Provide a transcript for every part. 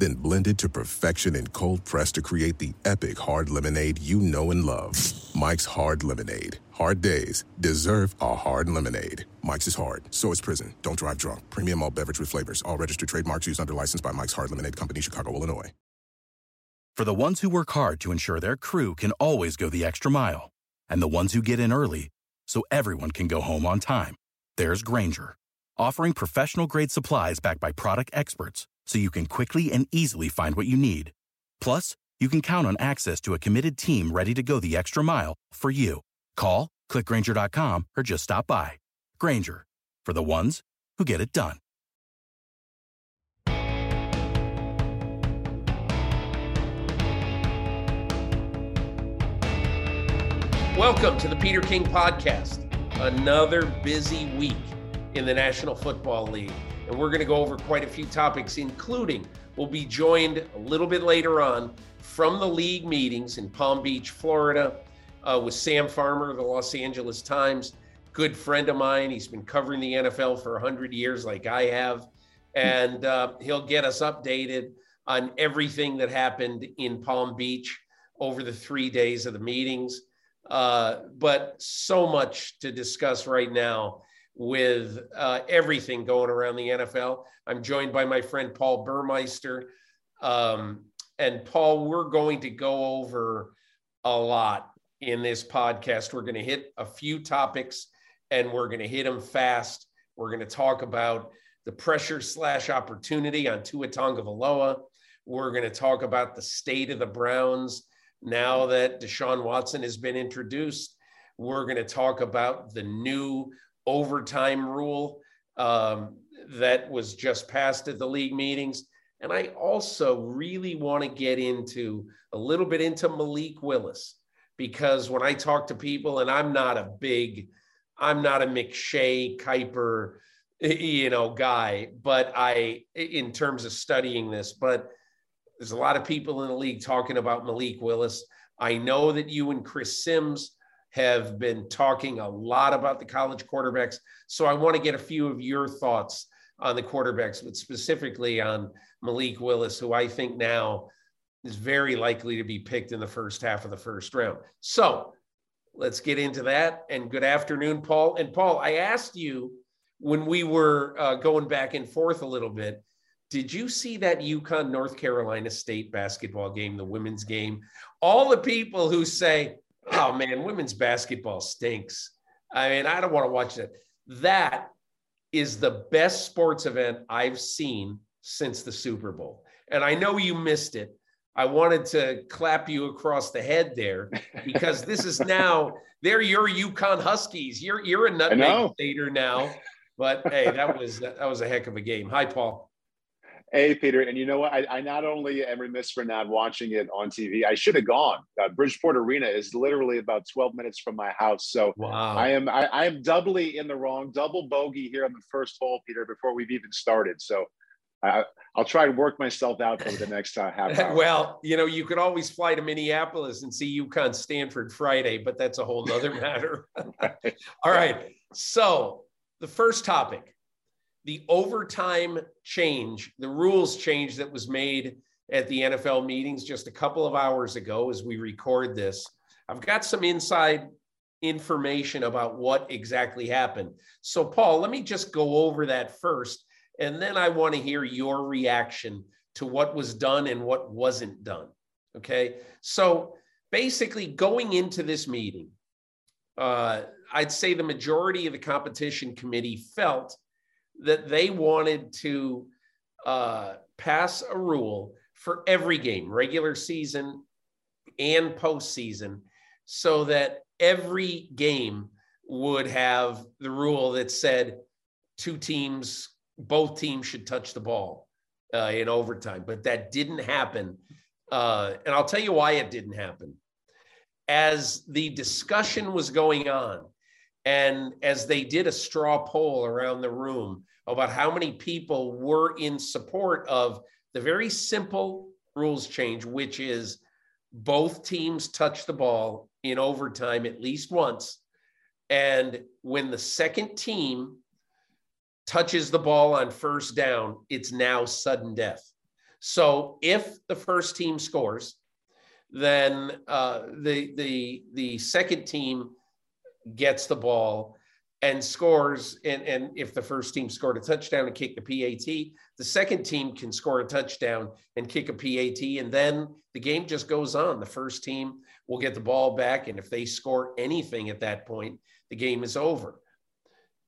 then blended to perfection and cold pressed to create the epic hard lemonade you know and love. Mike's Hard Lemonade. Hard days deserve a hard lemonade. Mike's is hard, so is prison. Don't drive drunk. Premium all beverage with flavors. All registered trademarks used under license by Mike's Hard Lemonade Company, Chicago, Illinois. For the ones who work hard to ensure their crew can always go the extra mile, and the ones who get in early so everyone can go home on time, there's Grainger, offering professional grade supplies backed by product experts so you can quickly and easily find what you need. Plus, you can count on access to a committed team ready to go the extra mile for you. Call, clickgrainger.com, or just stop by. Grainger, for the ones who get it done. Welcome to the Peter King Podcast. Another busy week in the National Football League. And we're going to go over quite a few topics, including we'll be joined a little bit later on from the league meetings in Palm Beach, Florida, uh, with Sam Farmer of the Los Angeles Times, good friend of mine. He's been covering the NFL for 100 years, like I have. And uh, he'll get us updated on everything that happened in Palm Beach over the three days of the meetings. Uh, but so much to discuss right now with uh, everything going around the NFL. I'm joined by my friend Paul Burmeister. Um, and Paul, we're going to go over a lot in this podcast. We're going to hit a few topics and we're going to hit them fast. We're going to talk about the pressure slash opportunity on Tua Tagovailoa. We're going to talk about the state of the Browns now that Deshaun Watson has been introduced, we're going to talk about the new overtime rule um, that was just passed at the league meetings. And I also really want to get into a little bit into Malik Willis because when I talk to people, and I'm not a big, I'm not a McShay, Kiper, you know, guy, but I, in terms of studying this, but there's a lot of people in the league talking about Malik Willis. I know that you and Chris Simms have been talking a lot about the college quarterbacks. So I want to get a few of your thoughts on the quarterbacks, but specifically on Malik Willis, who I think now is very likely to be picked in the first half of the first round. So let's get into that. And good afternoon, Paul. And Paul, I asked you when we were uh, going back and forth a little bit did you see that UConn North Carolina State basketball game, the women's game? All the people who say, oh man, women's basketball stinks. I mean, I don't want to watch that. That is the best sports event I've seen since the Super Bowl. And I know you missed it. I wanted to clap you across the head there because this is now they're your UConn Huskies. You're you're a nutmeg stater now. But hey, that was that was a heck of a game. Hi, Paul. Hey, Peter. And you know what? I, I, not only am remiss for not watching it on TV, I should have gone. Uh, Bridgeport Arena is literally about 12 minutes from my house. So wow. I am I, I, am doubly in the wrong, double bogey here on the first hole, Peter, before we've even started. So I, will try to work myself out for the next uh, half hour. well, you know, you could always fly to Minneapolis and see UConn Stanford Friday, but that's a whole other matter. All right. So the first topic the overtime change, the rules change that was made at the NFL meetings just a couple of hours ago as we record this. I've got some inside information about what exactly happened. So, Paul, let me just go over that first, and then I want to hear your reaction to what was done and what wasn't done. Okay. So, basically, going into this meeting, uh, I'd say the majority of the competition committee felt that they wanted to uh, pass a rule for every game, regular season and postseason, so that every game would have the rule that said two teams, both teams should touch the ball uh, in overtime. But that didn't happen. Uh, and I'll tell you why it didn't happen. As the discussion was going on, and as they did a straw poll around the room about how many people were in support of the very simple rules change, which is both teams touch the ball in overtime at least once. And when the second team touches the ball on first down, it's now sudden death. So if the first team scores, then uh, the the the second team gets the ball and scores. And, and if the first team scored a touchdown and kicked a PAT, the second team can score a touchdown and kick a PAT. And then the game just goes on. The first team will get the ball back. And if they score anything at that point, the game is over.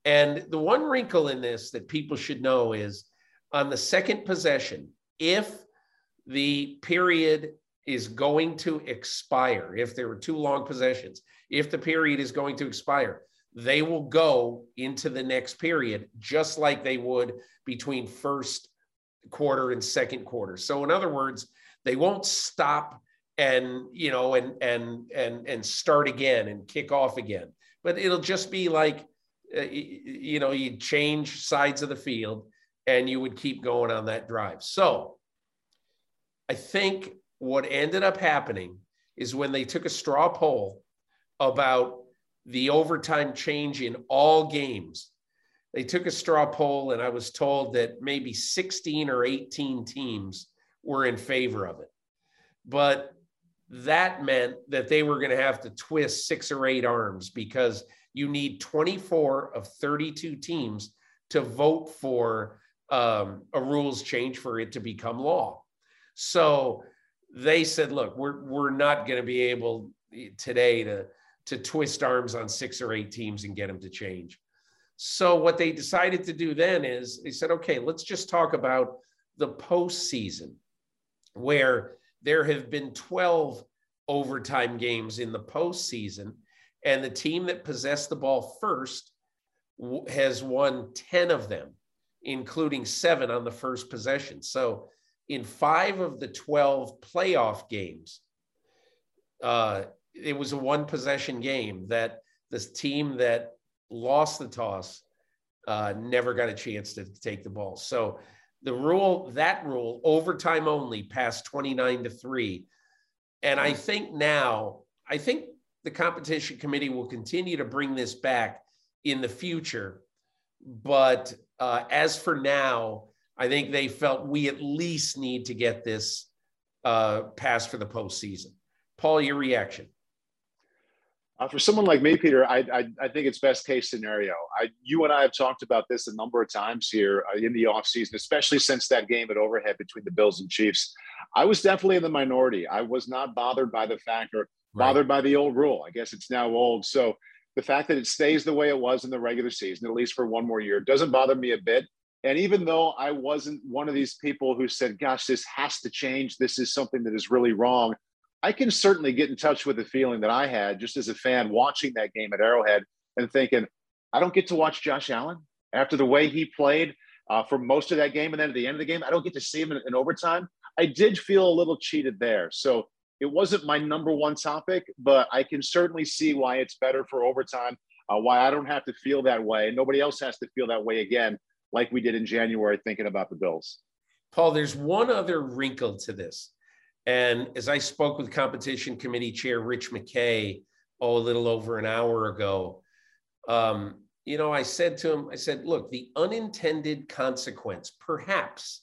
And the one wrinkle in this that people should know is on the second possession, if the period is going to expire, if there were two long possessions, if the period is going to expire, they will go into the next period just like they would between first quarter and second quarter. So in other words, they won't stop and you know and and and and start again and kick off again. But it'll just be like uh, you know you change sides of the field and you would keep going on that drive. So I think what ended up happening is when they took a straw poll about the overtime change in all games. They took a straw poll, and I was told that maybe 16 or 18 teams were in favor of it. But that meant that they were going to have to twist six or eight arms because you need 24 of 32 teams to vote for um, a rules change for it to become law. So they said, look, we're, we're not going to be able today to to twist arms on six or eight teams and get them to change. So what they decided to do then is they said, okay, let's just talk about the postseason, where there have been 12 overtime games in the postseason, and the team that possessed the ball first has won 10 of them, including seven on the first possession. So in five of the 12 playoff games, uh, it was a one possession game that this team that lost the toss uh, never got a chance to take the ball. So the rule, that rule, overtime only, passed 29 to 3. And I think now, I think the competition committee will continue to bring this back in the future. But uh, as for now, I think they felt we at least need to get this uh, passed for the postseason. Paul, your reaction? Uh, for someone like me, Peter, I, I, I, think it's best case scenario. I, you and I have talked about this a number of times here uh, in the offseason, especially since that game at Arrowhead between the Bills and Chiefs. I was definitely in the minority. I was not bothered by the fact or right. bothered by the old rule. I guess it's now old. So the fact that it stays the way it was in the regular season, at least for one more year, doesn't bother me a bit. And even though I wasn't one of these people who said, gosh, this has to change, this is something that is really wrong, I can certainly get in touch with the feeling that I had just as a fan watching that game at Arrowhead and thinking, I don't get to watch Josh Allen after the way he played uh, for most of that game. And then at the end of the game, I don't get to see him in, in overtime. I did feel a little cheated there. So it wasn't my number one topic, but I can certainly see why it's better for overtime, uh, why I don't have to feel that way. And Nobody else has to feel that way again, like we did in January thinking about the Bills. Paul, there's one other wrinkle to this. And as I spoke with competition committee chair Rich McKay, oh, a little over an hour ago, um, you know, I said to him, I said, look, the unintended consequence, perhaps,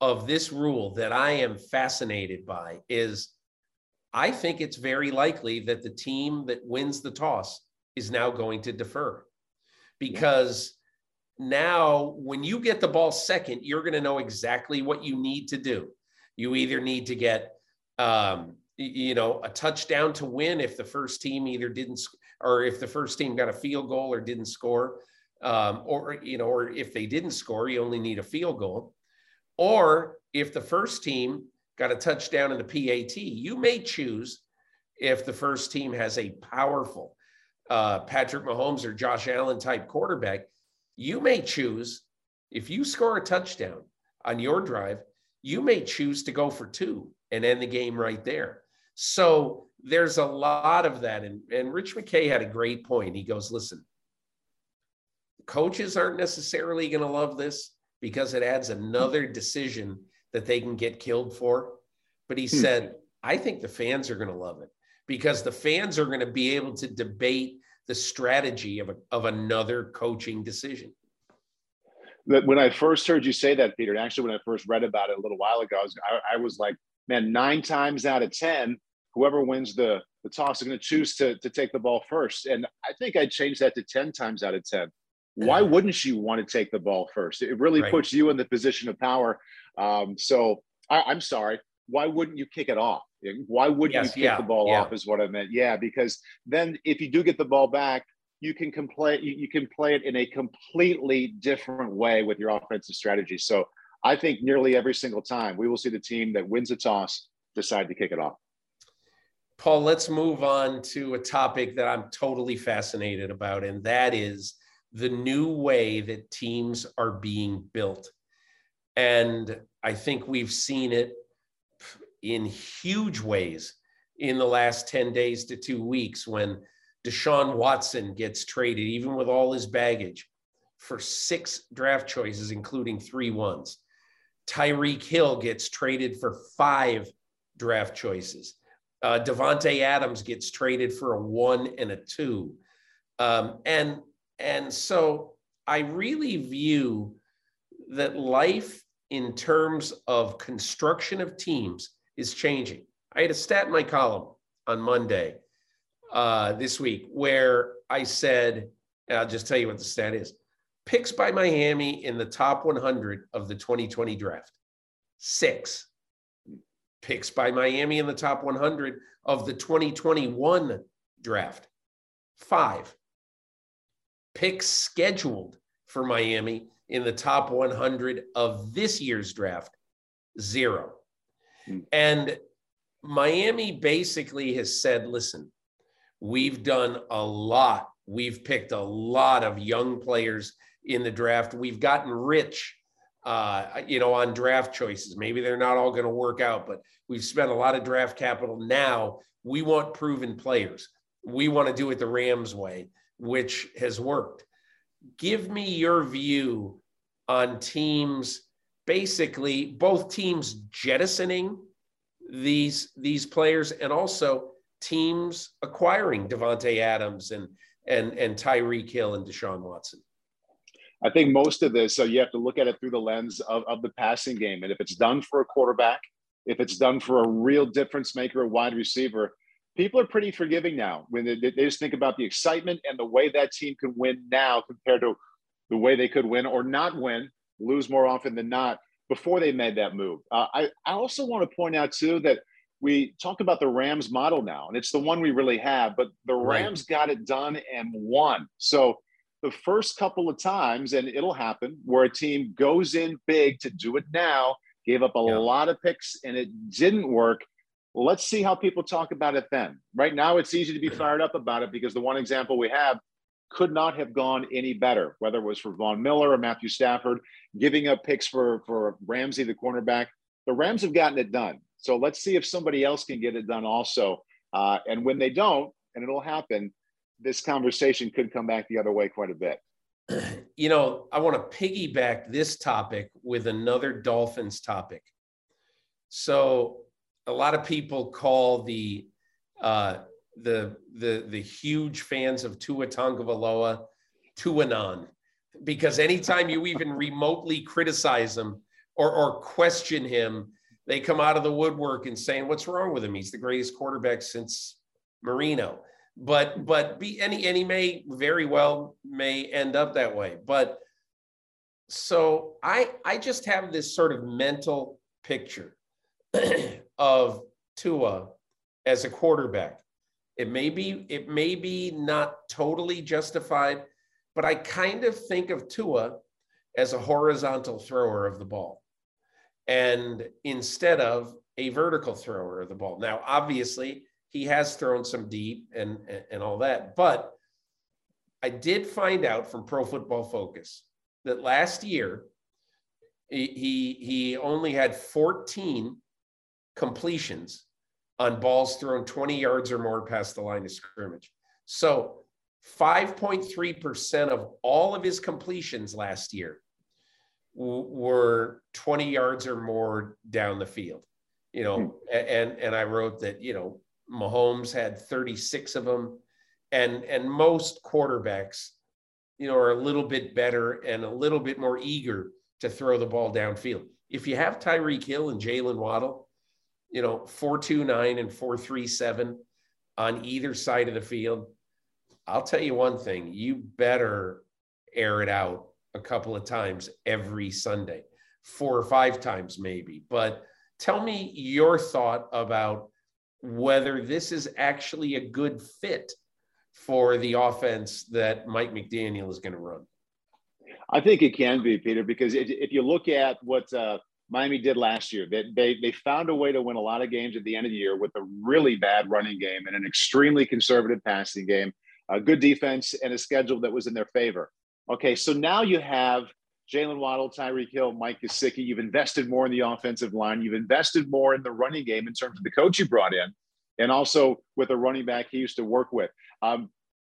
of this rule that I am fascinated by is I think it's very likely that the team that wins the toss is now going to defer because now when you get the ball second, you're going to know exactly what you need to do. You either need to get, um, you know, a touchdown to win if the first team either didn't, or if the first team got a field goal or didn't score, um, or you know, or if they didn't score, you only need a field goal, or if the first team got a touchdown in the PAT, you may choose if the first team has a powerful uh, Patrick Mahomes or Josh Allen type quarterback, you may choose if you score a touchdown on your drive, you may choose to go for two and end the game right there. So there's a lot of that. And, and Rich McKay had a great point. He goes, listen, coaches aren't necessarily going to love this because it adds another decision that they can get killed for. but he hmm. said, I think the fans are going to love it because the fans are going to be able to debate the strategy of, a, of another coaching decision. That when I first heard you say that, Peter, and actually when I first read about it a little while ago, I was, I, I was like, man, nine times out of 10, whoever wins the, the toss is going to choose to, to take the ball first. And I think I changed that to 10 times out of 10. Why wouldn't you want to take the ball first? It really right. puts you in the position of power. Um, so I, I'm sorry. Why wouldn't you kick it off? Why wouldn't yes, you kick yeah, the ball yeah. off? Is what I meant. Yeah, because then if you do get the ball back, you can play you, can play it in a completely different way with your offensive strategy. So I think nearly every single time we will see the team that wins a toss decide to kick it off. Paul, let's move on to a topic that I'm totally fascinated about, and that is the new way that teams are being built. And I think we've seen it in huge ways in the last 10 days to two weeks when Deshaun Watson gets traded, even with all his baggage, for six draft choices, including three ones. Tyreek Hill gets traded for five draft choices. Uh, Davante Adams gets traded for a one and a two. Um, and, and so I really view that life in terms of construction of teams is changing. I had a stat in my column on Monday uh, this week where I said, and I'll just tell you what the stat is picks by Miami in the top 100 of the 2020 draft. Six picks by Miami in the top 100 of the 2021 draft. Five picks scheduled for Miami in the top 100 of this year's draft. Zero. Hmm. And Miami basically has said, listen, we've done a lot. We've picked a lot of young players in the draft. We've gotten rich, uh, you know, on draft choices. Maybe they're not all going to work out, but we've spent a lot of draft capital. Now we want proven players. We want to do it the Rams way, which has worked. Give me your view on teams basically both teams jettisoning these these players and also teams acquiring Davante Adams and and and Tyreek Hill and Deshaun Watson. I think most of this, so you have to look at it through the lens of, of the passing game. And if it's done for a quarterback, if it's done for a real difference maker, a wide receiver, people are pretty forgiving now when they, they just think about the excitement and the way that team can win now compared to the way they could win or not win lose more often than not before they made that move. Uh, I, I also want to point out, too, that we talk about the Rams model now, and it's the one we really have, but the Rams right. got it done and won. So the first couple of times, and it'll happen, where a team goes in big to do it now, gave up a yeah. lot of picks, and it didn't work. Let's see how people talk about it then. Right now, it's easy to be fired up about it because the one example we have could not have gone any better, whether it was for Von Miller or Matthew Stafford, giving up picks for, for Ramsey, the cornerback. The Rams have gotten it done. So let's see if somebody else can get it done also. Uh, and when they don't, and it'll happen, this conversation could come back the other way quite a bit. You know, I want to piggyback this topic with another Dolphins topic. So, a lot of people call the uh, the the the huge fans of Tua Tagovailoa Tuanon, because anytime you even remotely criticize him or or question him, they come out of the woodwork and saying, "What's wrong with him? He's the greatest quarterback since Marino." But but be any and he may very well may end up that way. But so I I just have this sort of mental picture of Tua as a quarterback it may be it may be not totally justified, but I kind of think of Tua as a horizontal thrower of the ball, and instead of a vertical thrower of the ball. Now, obviously, he has thrown some deep and and all that, but I did find out from Pro Football Focus that last year he he only had 14 completions on balls thrown 20 yards or more past the line of scrimmage. So 5.3% of all of his completions last year were 20 yards or more down the field. You know, hmm. and and I wrote that you know Mahomes had 36 of them, and and most quarterbacks, you know, are a little bit better and a little bit more eager to throw the ball downfield. If you have Tyreek Hill and Jaylen Waddle, you know, 429 and 437 on either side of the field, I'll tell you one thing, you better air it out a couple of times every Sunday, four or five times maybe. But tell me your thought about whether this is actually a good fit for the offense that Mike McDaniel is going to run. I think it can be, Peter, because if you look at what uh, Miami did last year, they, they, they found a way to win a lot of games at the end of the year with a really bad running game and an extremely conservative passing game, a good defense, and a schedule that was in their favor. Okay, so now you have Jaylen Waddle, Tyreek Hill, Mike Gesicki. You've invested more in the offensive line. You've invested more in the running game in terms of the coach you brought in, and also with a running back he used to work with. Um,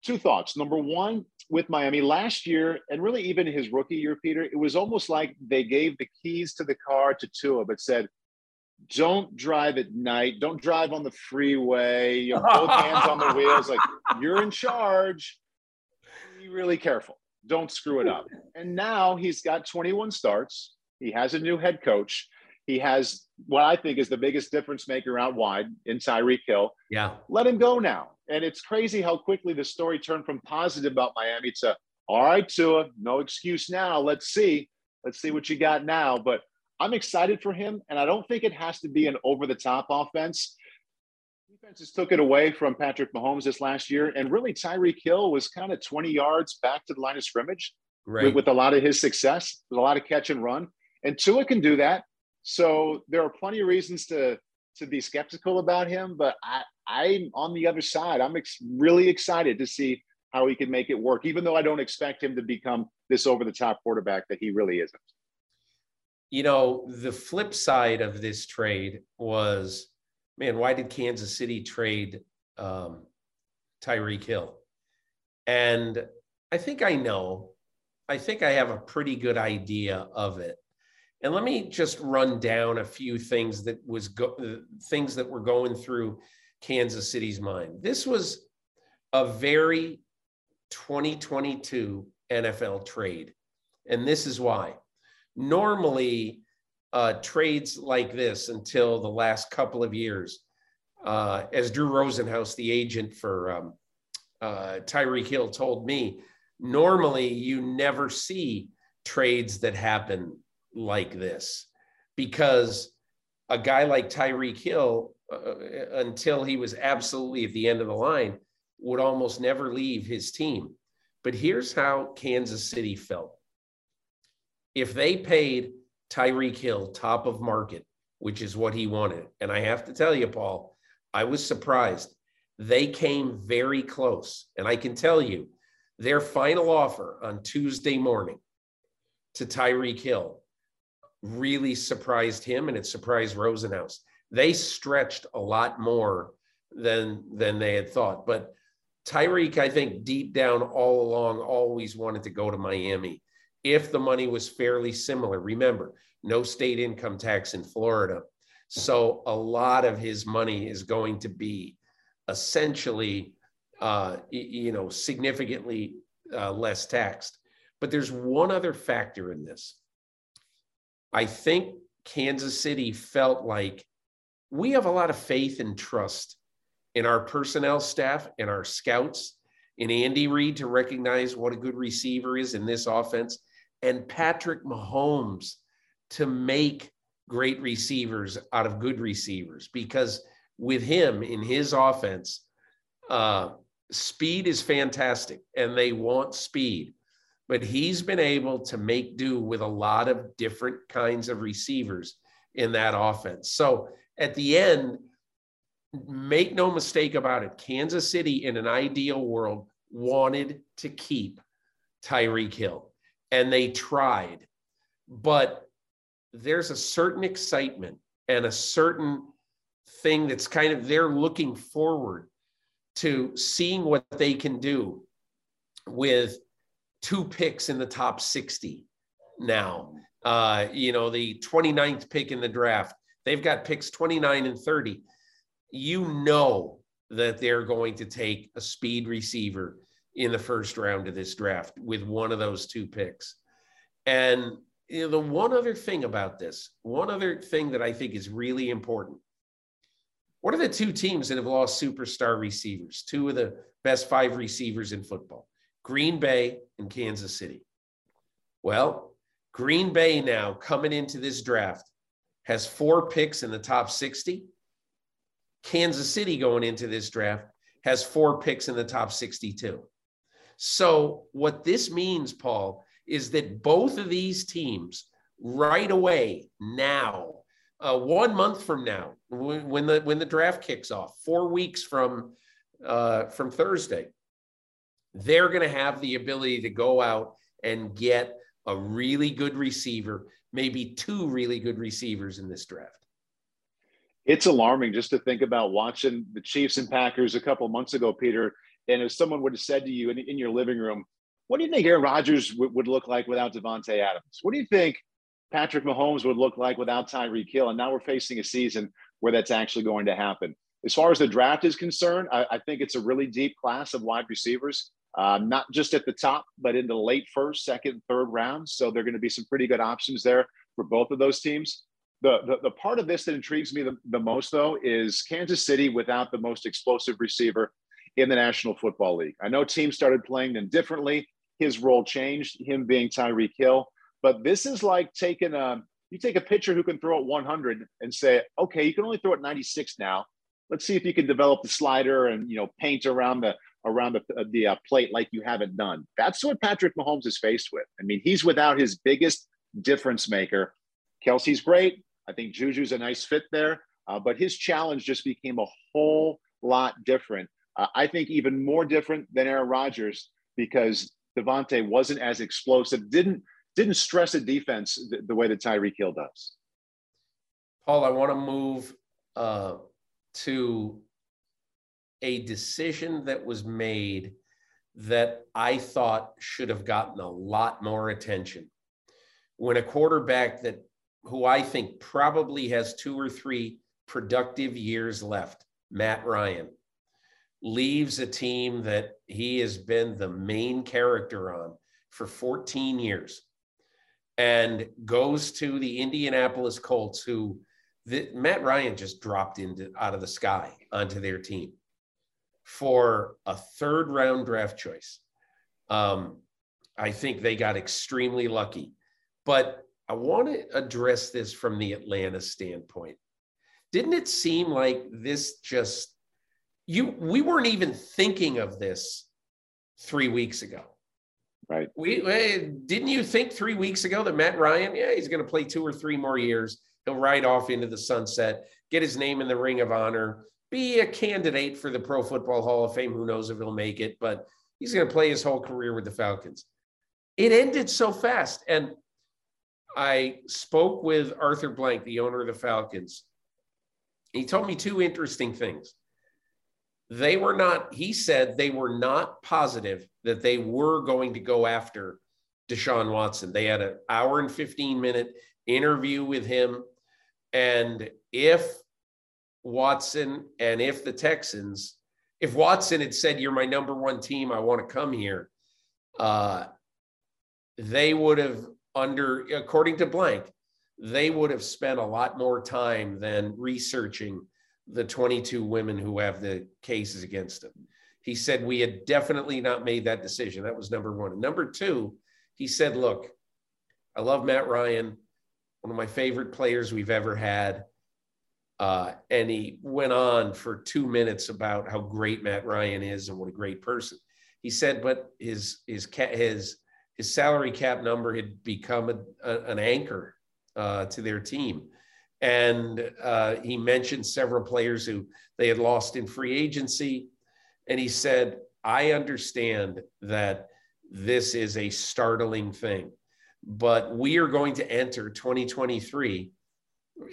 two thoughts. Number one, with Miami last year, and really even his rookie year, Peter, it was almost like they gave the keys to the car to Tua, but said, don't drive at night. Don't drive on the freeway. You know, both hands on the wheels. Like you're in charge. Be really careful. Don't screw it up. And now he's got 21 starts. He has a new head coach. He has what I think is the biggest difference maker out wide in Tyreek Hill. Yeah. Let him go now. And it's crazy how quickly the story turned from positive about Miami to all right, Tua, no excuse now. Let's see. Let's see what you got now. But I'm excited for him. And I don't think it has to be an over the top offense. Defenses took it away from Patrick Mahomes this last year. And really, Tyreek Hill was kind of 20 yards back to the line of scrimmage right. with, with, a lot of his success. There's a lot of catch and run. And Tua can do that. So there are plenty of reasons to to be skeptical about him, but I, I'm on the other side. I'm ex- really excited to see how he can make it work, even though I don't expect him to become this over the top quarterback that he really isn't. You know, the flip side of this trade was man, why did Kansas City trade um, Tyreek Hill? And I think I know. I think I have a pretty good idea of it. And let me just run down a few things that was go- things that were going through Kansas City's mind. This was a very 2022 NFL trade. And this is why. Normally, uh, trades like this until the last couple of years, uh, as Drew Rosenhaus, the agent for um, uh, Tyreek Hill, told me, normally you never see trades that happen like this because a guy like Tyreek Hill, uh, uh, until he was absolutely at the end of the line, would almost never leave his team. But here's how Kansas City felt. If they paid Tyreek Hill top of market, which is what he wanted, and I have to tell you, Paul, I was surprised. They came very close. And I can tell you, their final offer on Tuesday morning to Tyreek Hill really surprised him and it surprised Rosenhaus. They stretched a lot more than than they had thought. But Tyreek, I think deep down all along, always wanted to go to Miami if the money was fairly similar. Remember, no state income tax in Florida. So a lot of his money is going to be essentially, uh, you know, significantly uh, less taxed. But there's one other factor in this. I think Kansas City felt like we have a lot of faith and trust in our personnel staff and our scouts, in Andy Reid to recognize what a good receiver is in this offense, and Patrick Mahomes to make great receivers out of good receivers. Because with him in his offense, uh, speed is fantastic and they want speed but he's been able to make do with a lot of different kinds of receivers in that offense. So at the end, make no mistake about it, Kansas City in an ideal world wanted to keep Tyreek Hill and they tried. But there's a certain excitement and a certain thing that's kind of they're looking forward to seeing what they can do with two picks in the top 60 now. Uh, you know, the 29th pick in the draft, they've got picks 29 and 30. You know that they're going to take a speed receiver in the first round of this draft with one of those two picks. And you know, the one other thing about this, one other thing that I think is really important. What are the two teams that have lost superstar receivers? Two of the best five receivers in football Green Bay and Kansas City. Well, Green Bay now coming into this draft has four picks in the top 60. Kansas City going into this draft has four picks in the top 62. So, what this means, Paul, is that both of these teams right away now, uh, one month from now, when, the when the draft kicks off, four weeks from uh, from Thursday, they're going to have the ability to go out and get a really good receiver, maybe two really good receivers in this draft. It's alarming just to think about watching the Chiefs and Packers a couple months ago, Peter. And if someone would have said to you in, in your living room, what do you think Aaron Rodgers w- would look like without Davante Adams? What do you think Patrick Mahomes would look like without Tyreek Hill? And now we're facing a season where that's actually going to happen. As far as the draft is concerned, I, I think it's a really deep class of wide receivers, um, not just at the top, but in the late first, second, third rounds. So there are going to be some pretty good options there for both of those teams. The, the, the part of this that intrigues me the, the most, though, is Kansas City without the most explosive receiver in the National Football League. I know teams started playing them differently. His role changed, him being Tyreek Hill. But this is like taking a you take a pitcher who can throw at 100 and say, okay, you can only throw at 96 now. Let's see if you can develop the slider and you know paint around the around the, the uh, plate like you haven't done. That's what Patrick Mahomes is faced with. I mean, he's without his biggest difference maker. Kelce's great. I think Juju's a nice fit there, uh, but his challenge just became a whole lot different uh, I think even more different than Aaron Rodgers because Davante wasn't as explosive, didn't didn't stress a defense the, the way that Tyreek Hill does. Paul, I want to move uh, to a decision that was made that I thought should have gotten a lot more attention. When a quarterback that who I think probably has two or three productive years left, Matt Ryan, leaves a team that he has been the main character on for 14 years and goes to the Indianapolis Colts, who the, Matt Ryan just dropped into out of the sky onto their team for a third round draft choice. Um, I think they got extremely lucky. But I want to address this from the Atlanta standpoint. Didn't it seem like this just you we weren't even thinking of this three weeks ago. Right. We didn't you think three weeks ago that Matt Ryan, yeah, he's going to play two or three more years. He'll ride off into the sunset, get his name in the Ring of Honor, be a candidate for the Pro Football Hall of Fame. Who knows if he'll make it, but he's going to play his whole career with the Falcons. It ended so fast, and I spoke with Arthur Blank, the owner of the Falcons. He told me two interesting things they were not, he said they were not positive that they were going to go after Deshaun Watson. They had an hour and 15 minute interview with him. And if Watson and if the Texans, if Watson had said, You're my number one team, I want to come here, uh, they would have, under, according to Blank, they would have spent a lot more time than researching the 22 women who have the cases against him. He said we had definitely not made that decision. That was number one. And number two, he said, Look, I love Matt Ryan, one of my favorite players we've ever had. Uh, and he went on for two minutes about how great Matt Ryan is and what a great person. He said, but his his his his salary cap number had become a, a, an anchor uh, to their team. And uh, he mentioned several players who they had lost in free agency. And he said, I understand that this is a startling thing, but we are going to enter 2023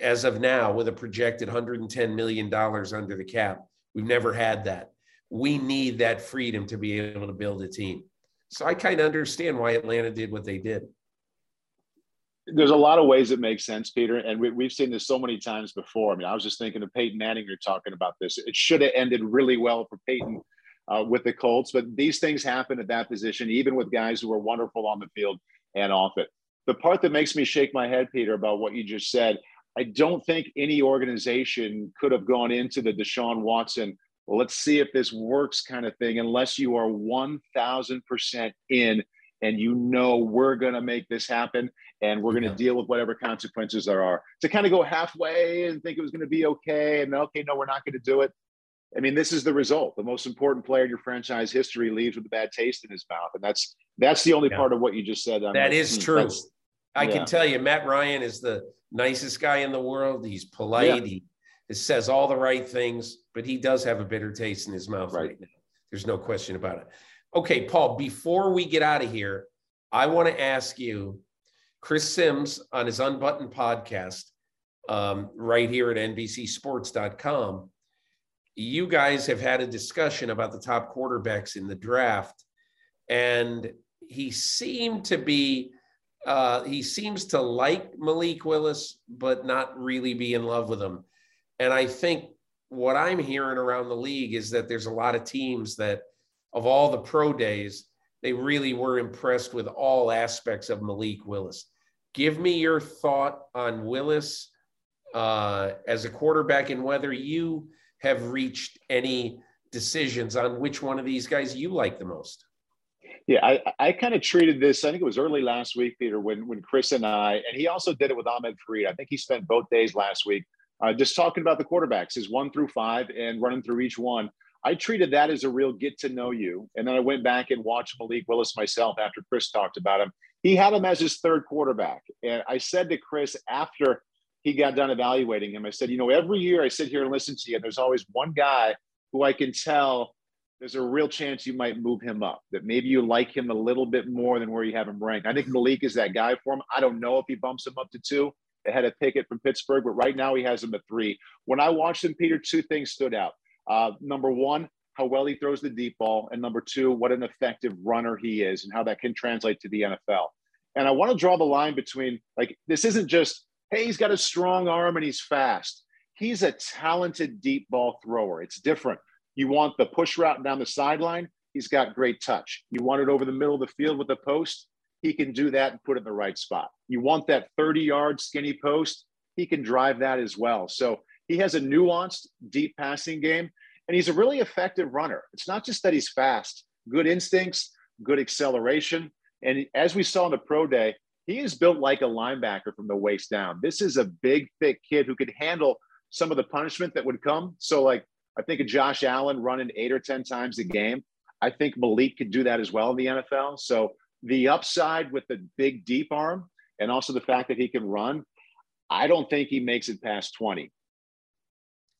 as of now with a projected $110 million under the cap. We've never had that. We need that freedom to be able to build a team. So I kind of understand why Atlanta did what they did. There's a lot of ways it makes sense, Peter, and we, have seen this so many times before. I mean, I was just thinking of Peyton Manning. You're talking about this. It should have ended really well for Peyton uh, with the Colts, but these things happen at that position, even with guys who are wonderful on the field and off it. The part that makes me shake my head, Peter, about what you just said, I don't think any organization could have gone into the Deshaun Watson, well, let's see if this works kind of thing, unless you are 1000% in and you know we're going to make this happen and we're going to yeah. deal with whatever consequences there are. To kind of go halfway and think it was going to be okay and okay, no, we're not going to do it. I mean, this is the result. The most important player in your franchise history leaves with a bad taste in his mouth, and that's that's the only yeah. part of what you just said. I'm that like, is hmm, true. I yeah. can tell you, Matt Ryan is the nicest guy in the world. He's polite. He says all the right things, but he does have a bitter taste in his mouth right, right now. There's no question about it. Okay, Paul, before we get out of here, I want to ask you Chris Simms on his Unbuttoned podcast, um, right here at NBCSports.com. You guys have had a discussion about the top quarterbacks in the draft, and he seemed to be, uh, he seems to like Malik Willis, but not really be in love with him. And I think what I'm hearing around the league is that there's a lot of teams that of all the pro days, they really were impressed with all aspects of Malik Willis. Give me your thought on Willis uh, as a quarterback and whether you have reached any decisions on which one of these guys you like the most. Yeah, I, I kind of treated this. I think it was early last week, Peter, when when Chris and I, and he also did it with Ahmed Fareed. I think he spent both days last week uh, just talking about the quarterbacks, his one through five, and running through each one. I treated that as a real get to know you. And then I went back and watched Malik Willis myself after Chris talked about him. He had him as his third quarterback. And I said to Chris after he got done evaluating him, I said, you know, every year I sit here and listen to you, and there's always one guy who I can tell there's a real chance you might move him up, that maybe you like him a little bit more than where you have him ranked. I think Malik is that guy for him. I don't know if he bumps him up to two ahead of Pickett from Pittsburgh, but right now he has him at three. When I watched him, Peter, two things stood out. Uh, number one, how well he throws the deep ball, and number two, what an effective runner he is, and how that can translate to the NFL. And I want to draw the line between like this isn't just hey he's got a strong arm and he's fast. He's a talented deep ball thrower. It's different. You want the push route down the sideline. He's got great touch. You want it over the middle of the field with the post. He can do that and put it in the right spot. You want that 30 yard skinny post. He can drive that as well. So he has a nuanced, deep passing game and he's a really effective runner. It's not just that he's fast, good instincts, good acceleration. And as we saw in the pro day, he is built like a linebacker from the waist down. This is a big, thick kid who could handle some of the punishment that would come. So, like, I think of Josh Allen running eight or 10 times a game. I think Malik could do that as well in the NFL. So, the upside with the big, deep arm and also the fact that he can run, I don't think he makes it past 20.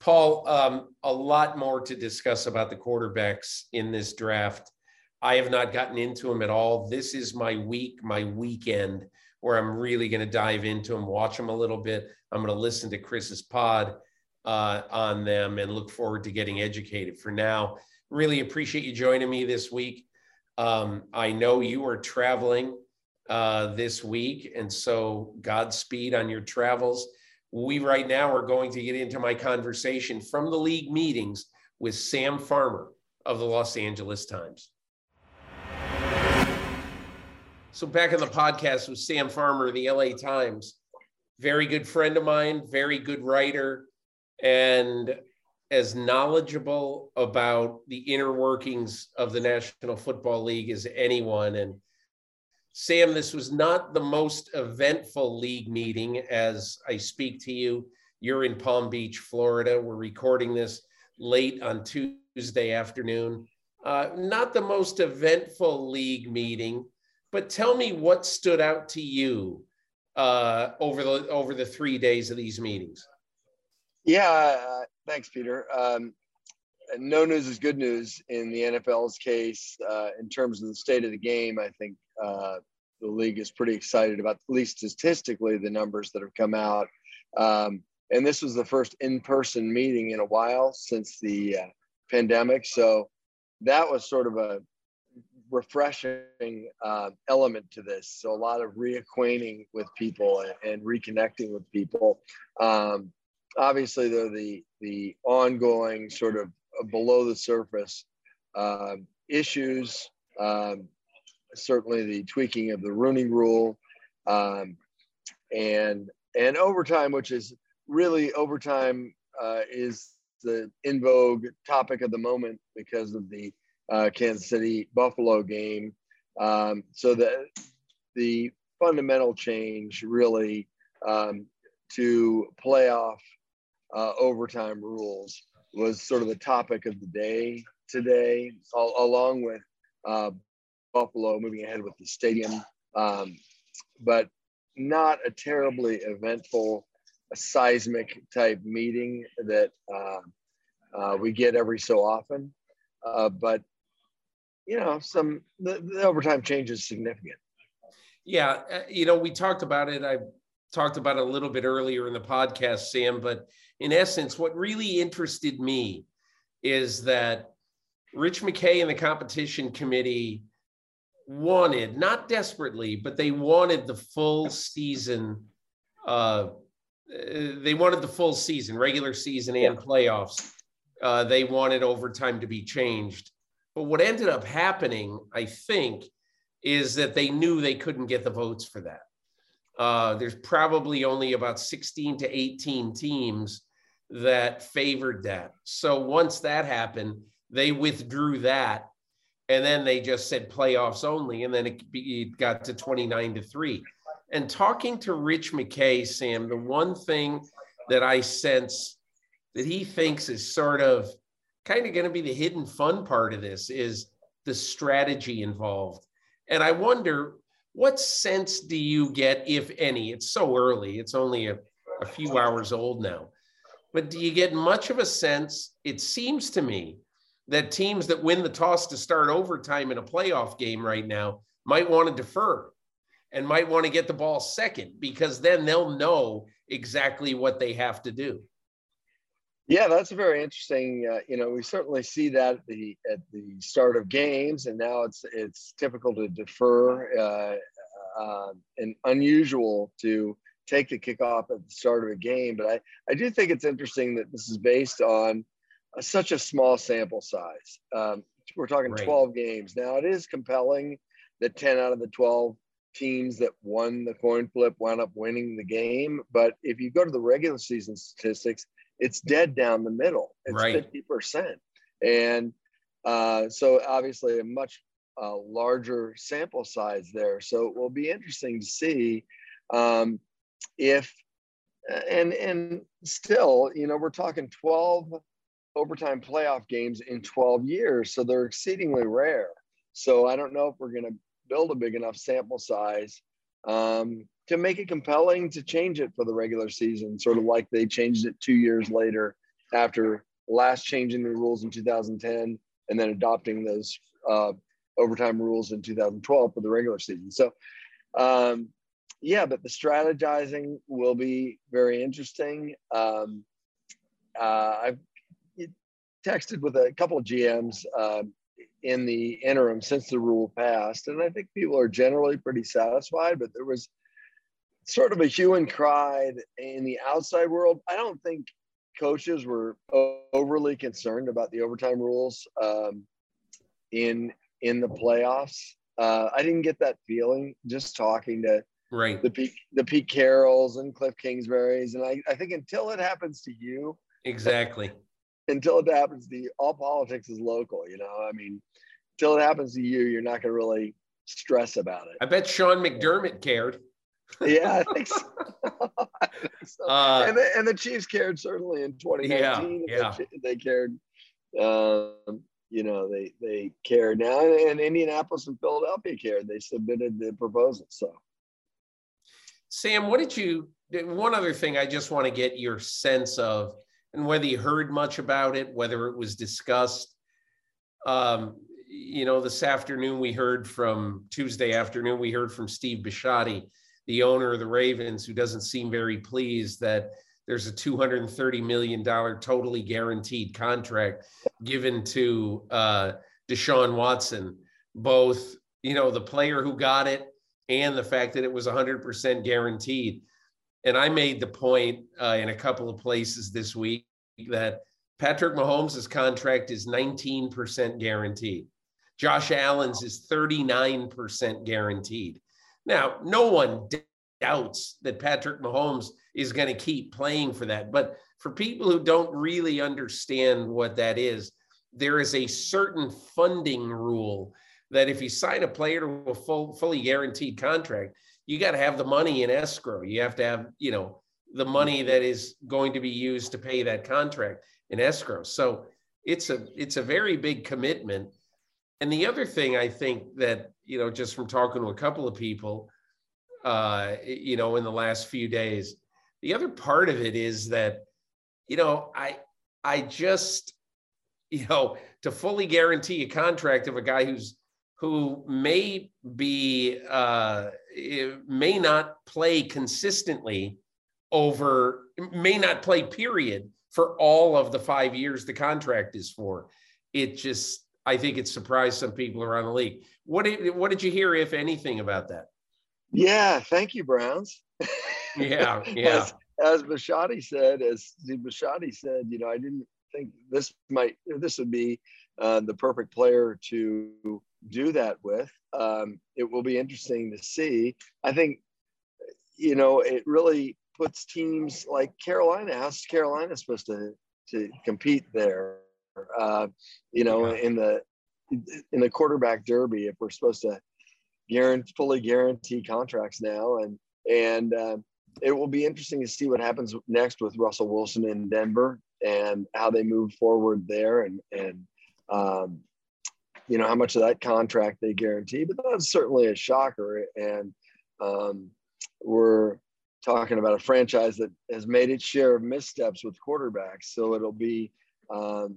Paul, um, a lot more to discuss about the quarterbacks in this draft. I have not gotten into them at all. This is my week, my weekend, where I'm really going to dive into them, watch them a little bit. I'm going to listen to Chris's pod uh, on them and look forward to getting educated. For now, really appreciate you joining me this week. Um, I know you are traveling uh, this week, and so Godspeed on your travels. We right now are going to get into my conversation from the league meetings with Sam Farmer of the Los Angeles Times. So, back in the podcast with Sam Farmer, the LA Times, very good friend of mine, very good writer, and as knowledgeable about the inner workings of the National Football League as anyone. And Sam, this was not the most eventful league meeting as I speak to you. You're in Palm Beach, Florida. We're recording this late on Tuesday afternoon. Uh, not the most eventful league meeting, but tell me what stood out to you uh, over the over the three days of these meetings. Yeah, uh, thanks, Peter. Um, no news is good news in the NFL's case uh, in terms of the state of the game. I think uh, the league is pretty excited about, at least statistically, the numbers that have come out. Um, and this was the first in-person meeting in a while since the uh, pandemic, so that was sort of a refreshing uh, element to this. So a lot of reacquainting with people and, and reconnecting with people. Um, obviously, though, the the ongoing sort of below the surface uh, issues um, certainly the tweaking of the Rooney Rule, um, and and overtime, which is really overtime uh, is the in vogue topic of the moment because of the uh, Kansas City Buffalo game. Um, so the the fundamental change really um, to playoff uh, overtime rules was sort of the topic of the day today, along with uh, Buffalo moving ahead with the stadium, um, but not a terribly eventful, a seismic type meeting that uh, uh, we get every so often. Uh, but you know, some the, the overtime change is significant. Yeah, uh, you know, we talked about it. I talked about it a little bit earlier in the podcast, Sam. But in essence, what really interested me is that Rich McKay and the competition committee wanted, not desperately, but they wanted the full season. Uh, they wanted the full season, regular season and playoffs. Uh, they wanted overtime to be changed. But what ended up happening, I think, is that they knew they couldn't get the votes for that. Uh, there's probably only about 16 to 18 teams that favored that. So once that happened, they withdrew that and then they just said playoffs only, and then it, it got to 29 to 3. And talking to Rich McKay, Sam, the one thing that I sense that he thinks is sort of kind of going to be the hidden fun part of this is the strategy involved. And I wonder what sense do you get, if any? It's so early, it's only a, a few hours old now. But do you get much of a sense? It seems to me that teams that win the toss to start overtime in a playoff game right now might want to defer and might want to get the ball second because then they'll know exactly what they have to do. Yeah, that's very interesting. Uh, you know, we certainly see that at the at the start of games, and now it's it's typical to defer uh, uh, and unusual to take the kickoff at the start of a game. But I I do think it's interesting that this is based on such a small sample size. Um, we're talking 12 games. Now, it is compelling that 10 out of the 12 teams that won the coin flip wound up winning the game. But if you go to the regular season statistics, it's dead down the middle. It's right. 50%. And uh, so, obviously, a much uh, larger sample size there. So, it will be interesting to see um, if, and and still, you know, we're talking 12 overtime playoff games in 12 years. So they're exceedingly rare. So I don't know if we're going to build a big enough sample size um, to make it compelling to change it for the regular season, sort of like they changed it two years later after last changing the rules in 2010 and then adopting those uh, overtime rules in 2012 for the regular season. So, um, yeah, but the strategizing will be very interesting. Um, uh, I've texted with a couple of GMs uh, in the interim since the rule passed, and I think people are generally pretty satisfied. But there was sort of a hue and cry in the outside world. I don't think coaches were overly concerned about the overtime rules um, in in the playoffs. Uh, I didn't get that feeling just talking to right the Pete the Pete Carrolls and Kliff Kingsburys, and I, I think until it happens to you, exactly. Until it happens to you, all politics is local. You know, I mean, until it happens to you, you're not going to really stress about it. I bet Sean McDermott cared. yeah, I think so. I think so. Uh, and, the, and the Chiefs cared certainly in 2019. Yeah, yeah. They, they cared. Um, you know, they they cared now, and Indianapolis and Philadelphia cared. They submitted the proposal. So, Sam, what did you? One other thing, I just want to get your sense of, and whether you heard much about it, whether it was discussed. Um, you know, this afternoon we heard from Tuesday afternoon we heard from Steve Bisciotti the owner of the Ravens, who doesn't seem very pleased that there's a $230 million totally guaranteed contract given to uh, Deshaun Watson, both, you know, the player who got it and the fact that it was 100% guaranteed. And I made the point uh, in a couple of places this week that Patrick Mahomes' contract is 19% guaranteed. Josh Allen's is 39% guaranteed. Now, no one doubts that Patrick Mahomes is going to keep playing for that. But for people who don't really understand what that is, there is a certain funding rule that if you sign a player to a full, fully guaranteed contract, you got to have the money in escrow. You have to have, you know, the money that is going to be used to pay that contract in escrow. So it's a it's a very big commitment. And the other thing I think that you know, just from talking to a couple of people, uh, you know, in the last few days. The other part of it is that, you know, I I just, you know, to fully guarantee a contract of a guy who's who may be uh, may not play consistently over may not play period for all of the five years the contract is for. It just I think it surprised some people around the league. What did what did you hear, if anything, about that? Yeah, thank you, Browns. Yeah, yeah. as, as Bisciotti said, as Bisciotti said, you know, I didn't think this might this would be uh, the perfect player to do that with. Um, it will be interesting to see. I think, you know, it really puts teams like Carolina. How's Carolina supposed to to compete there? uh, you know, in the in the quarterback derby, if we're supposed to guarantee fully guarantee contracts now, and and uh, it will be interesting to see what happens next with Russell Wilson in Denver and how they move forward there, and and um, you know how much of that contract they guarantee. But that's certainly a shocker, and um, we're talking about a franchise that has made its share of missteps with quarterbacks. So it'll be um,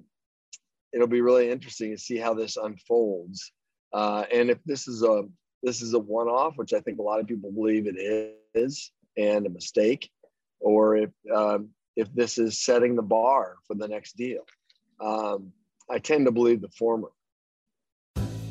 it'll be really interesting to see how this unfolds. Uh, and if this is a this is a one-off, which I think a lot of people believe it is, and a mistake, or if um, if this is setting the bar for the next deal. Um, I tend to believe the former.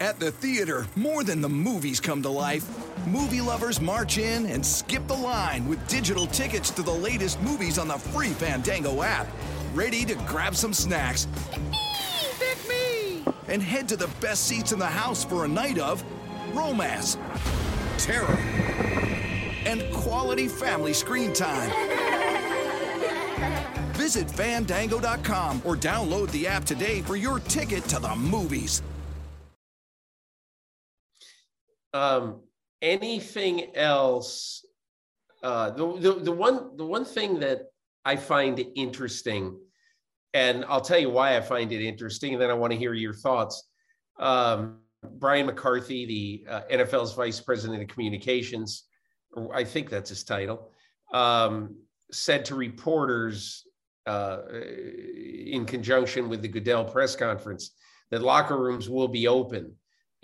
At the theater, more than the movies come to life. Movie lovers march in and skip the line with digital tickets to the latest movies on the free Fandango app. Ready to grab some snacks. Pick me! and head to the best seats in the house for a night of romance, terror, and quality family screen time. Visit fandango.com or download the app today for your ticket to the movies. Um, anything else? Uh, the, the, the one the one thing that I find interesting, and I'll tell you why I find it interesting, and then I want to hear your thoughts. Um, Brian McCarthy, the uh, NFL's vice president of communications, I think that's his title, um, said to reporters uh, in conjunction with the Goodell press conference that locker rooms will be open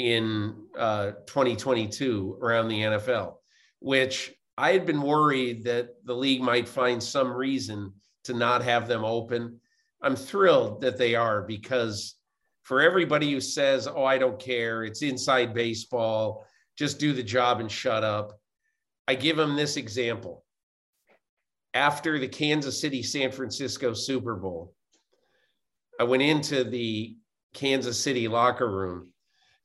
in uh, 2022 around the NFL, which I had been worried that the league might find some reason to not have them open. I'm thrilled that they are because for everybody who says, oh, I don't care, it's inside baseball, just do the job and shut up, I give them this example. After the Kansas City San Francisco Super Bowl, I went into the Kansas City locker room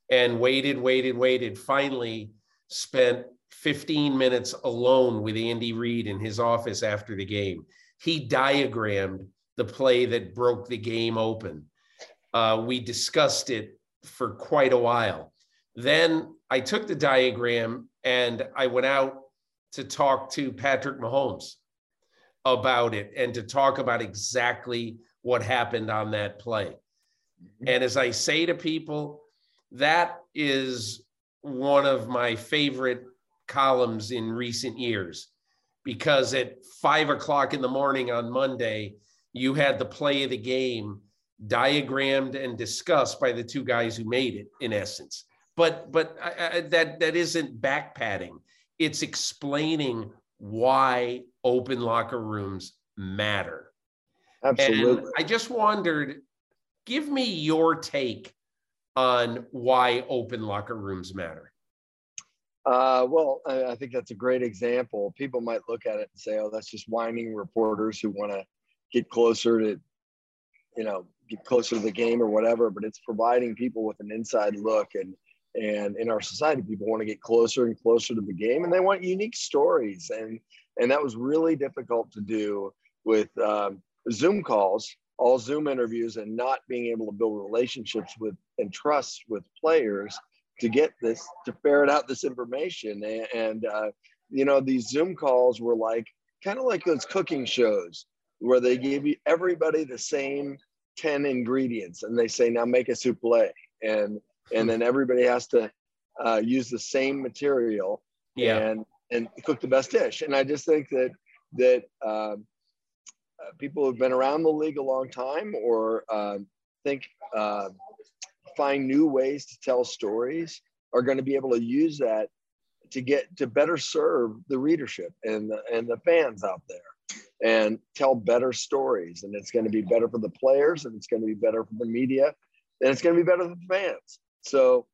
and waited, waited, waited. Finally, spent 15 minutes alone with Andy Reid in his office after the game. He diagrammed the play that broke the game open. Uh, we discussed it for quite a while. Then I took the diagram and I went out to talk to Patrick Mahomes about it and to talk about exactly what happened on that play. Mm-hmm. And as I say to people, that is one of my favorite columns in recent years because at five o'clock in the morning on Monday, you had the play of the game diagrammed and discussed by the two guys who made it in essence. But but I, I, that that isn't back padding. It's explaining why open locker rooms matter. Absolutely. And I just wondered, give me your take on why open locker rooms matter. Uh, well, I, I, think that's a great example. People might look at it and say, "Oh, that's just whining reporters who want to get closer to, you know, get closer to the game or whatever." But it's providing people with an inside look, and and in our society, people want to get closer and closer to the game, and they want unique stories. And and that was really difficult to do with um, Zoom calls, all Zoom interviews, and not being able to build relationships with and trust with players to get this to ferret out this information. And, and uh, you know, these Zoom calls were like kind of like those cooking shows where they give you everybody the same 10 ingredients and they say now make a souffle and and then everybody has to uh, use the same material yeah. and and cook the best dish. And I just think that that um, people who've been around the league a long time or uh, think uh, find new ways to tell stories are going to be able to use that to get to better serve the readership and the, and the fans out there and tell better stories. And it's going to be better for the players and it's going to be better for the media and it's going to be better for the fans. So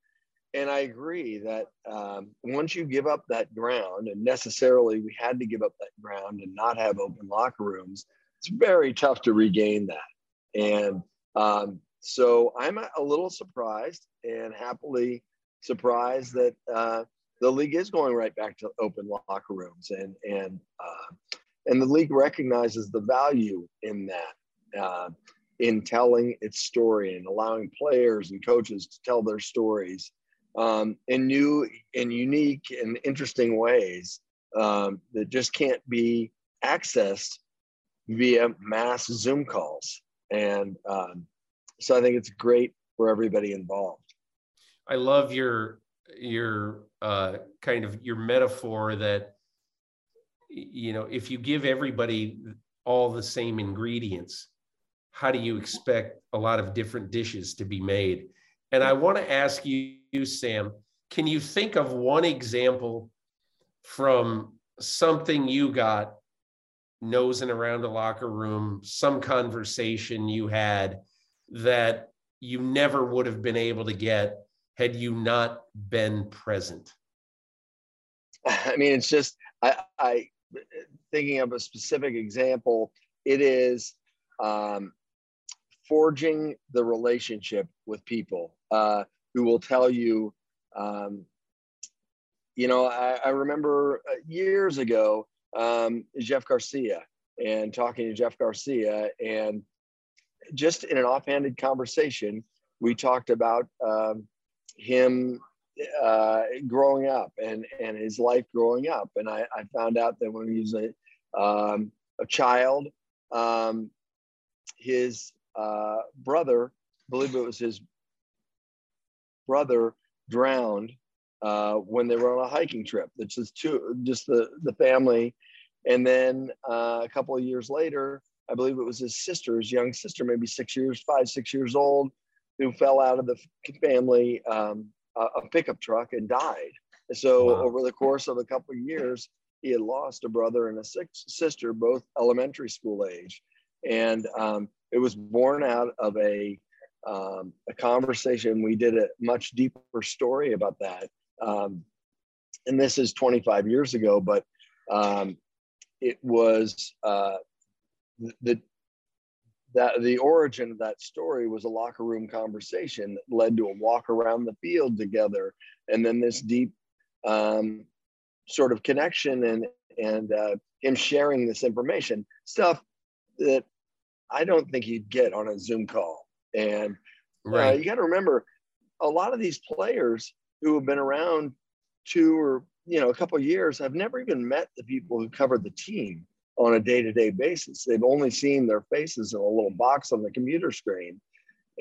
and I agree that um, once you give up that ground, and necessarily we had to give up that ground and not have open locker rooms, it's very tough to regain that. And um, so I'm a little surprised and happily surprised that uh, the league is going right back to open locker rooms, and and uh, and the league recognizes the value in that. Uh, in telling its story and allowing players and coaches to tell their stories um, in new and unique and interesting ways um, that just can't be accessed via mass Zoom calls. And um, so I think it's great for everybody involved. I love your your uh, kind of your metaphor that you know if you give everybody all the same ingredients, how do you expect a lot of different dishes to be made? And I want to ask you, Sam, can you think of one example from something you got nosing around a locker room, some conversation you had that you never would have been able to get had you not been present? I mean, it's just I, I thinking of a specific example. It is um, forging the relationship with people uh, who will tell you, um, you know, I, I, remember uh, years ago, um, Jeff Garcia and talking to Jeff Garcia, and just in an offhanded conversation, we talked about um, him uh, growing up and, and his life growing up. And I, I found out that when he was a, um, a child, um, his uh, brother, I believe it was his brother, drowned uh, when they were on a hiking trip. It's just two, just the the family, and then uh, a couple of years later, I believe it was his sister, his young sister, maybe six years, five, six years old, who fell out of the family um, a, a, pickup truck and died. So wow. over the course of a couple of years, he had lost a brother and a six, sister, both elementary school age, and um, it was born out of a um, a conversation. We did a much deeper story about that, um, and this is 25 years ago, but um, it was uh, the that the origin of that story was a locker room conversation that led to a walk around the field together, and then this deep um, sort of connection and and uh, him sharing this information stuff that I don't think you'd get on a Zoom call. And uh, right. uh, you got to remember, a lot of these players who have been around two or you know a couple of years have never even met the people who cover the team on a day-to-day basis. They've only seen their faces in a little box on the computer screen.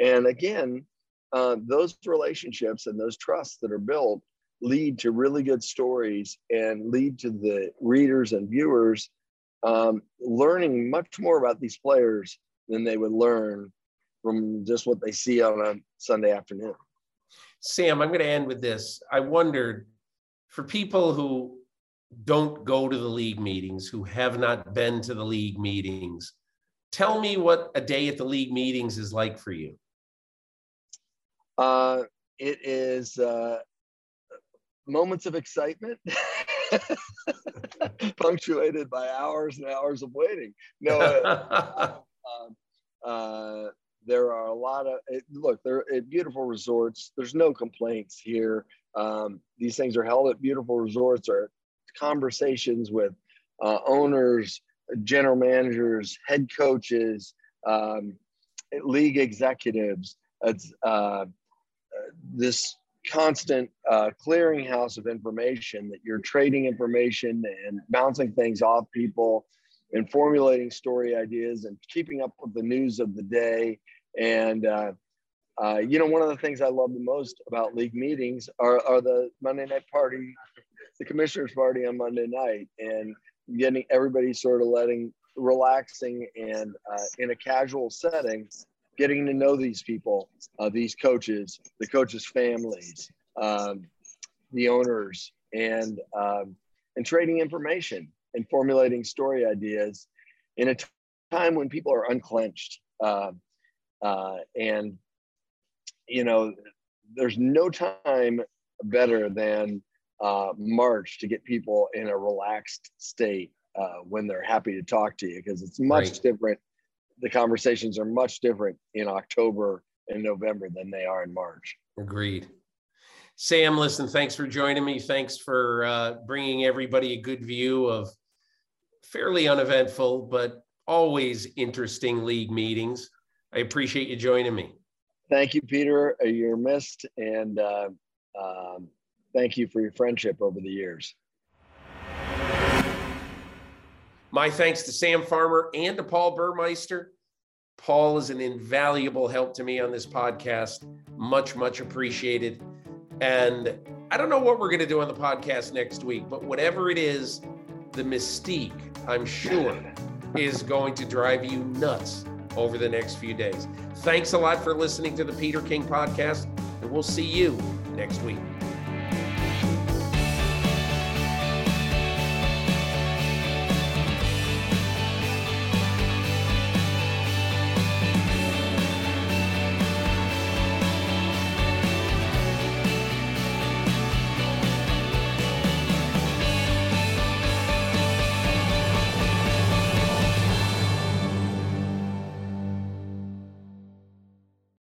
And again, uh, those relationships and those trusts that are built lead to really good stories and lead to the readers and viewers um, learning much more about these players than they would learn from just what they see on a Sunday afternoon. Sam, I'm going to end with this. I wondered for people who don't go to the league meetings, who have not been to the league meetings, tell me what a day at the league meetings is like for you. Uh, it is uh, moments of excitement punctuated by hours and hours of waiting no uh, um, uh, there are a lot of it, look they're at beautiful resorts there's no complaints here. Um, these things are held at beautiful resorts or conversations with uh, owners general managers head coaches um, league executives. It's uh, this constant uh, clearinghouse of information that you're trading information and bouncing things off people and formulating story ideas and keeping up with the news of the day. And uh, uh, you know one of the things i love the most about league meetings are, are the monday night party the commissioners party on monday night and getting everybody sort of letting relaxing and uh, in a casual setting getting to know these people, uh, these coaches, the coaches' families, um, the owners, and um, and trading information and formulating story ideas in a time when people are unclenched. Uh, uh, and you know, there's no time better than uh, March to get people in a relaxed state uh, when they're happy to talk to you because it's much right. different the conversations are much different in October and November than they are in March. Agreed. Sam, listen, thanks for joining me. Thanks for uh, bringing everybody a good view of fairly uneventful, but always interesting league meetings. I appreciate you joining me. Thank you, Peter. You're missed, and uh, um, thank you for your friendship over the years. My thanks to Sam Farmer and to Paul Burmeister. Paul is an invaluable help to me on this podcast. Much, much appreciated. And I don't know what we're going to do on the podcast next week, but whatever it is, the mystique, I'm sure, is going to drive you nuts over the next few days. Thanks a lot for listening to the Peter King podcast, and we'll see you next week.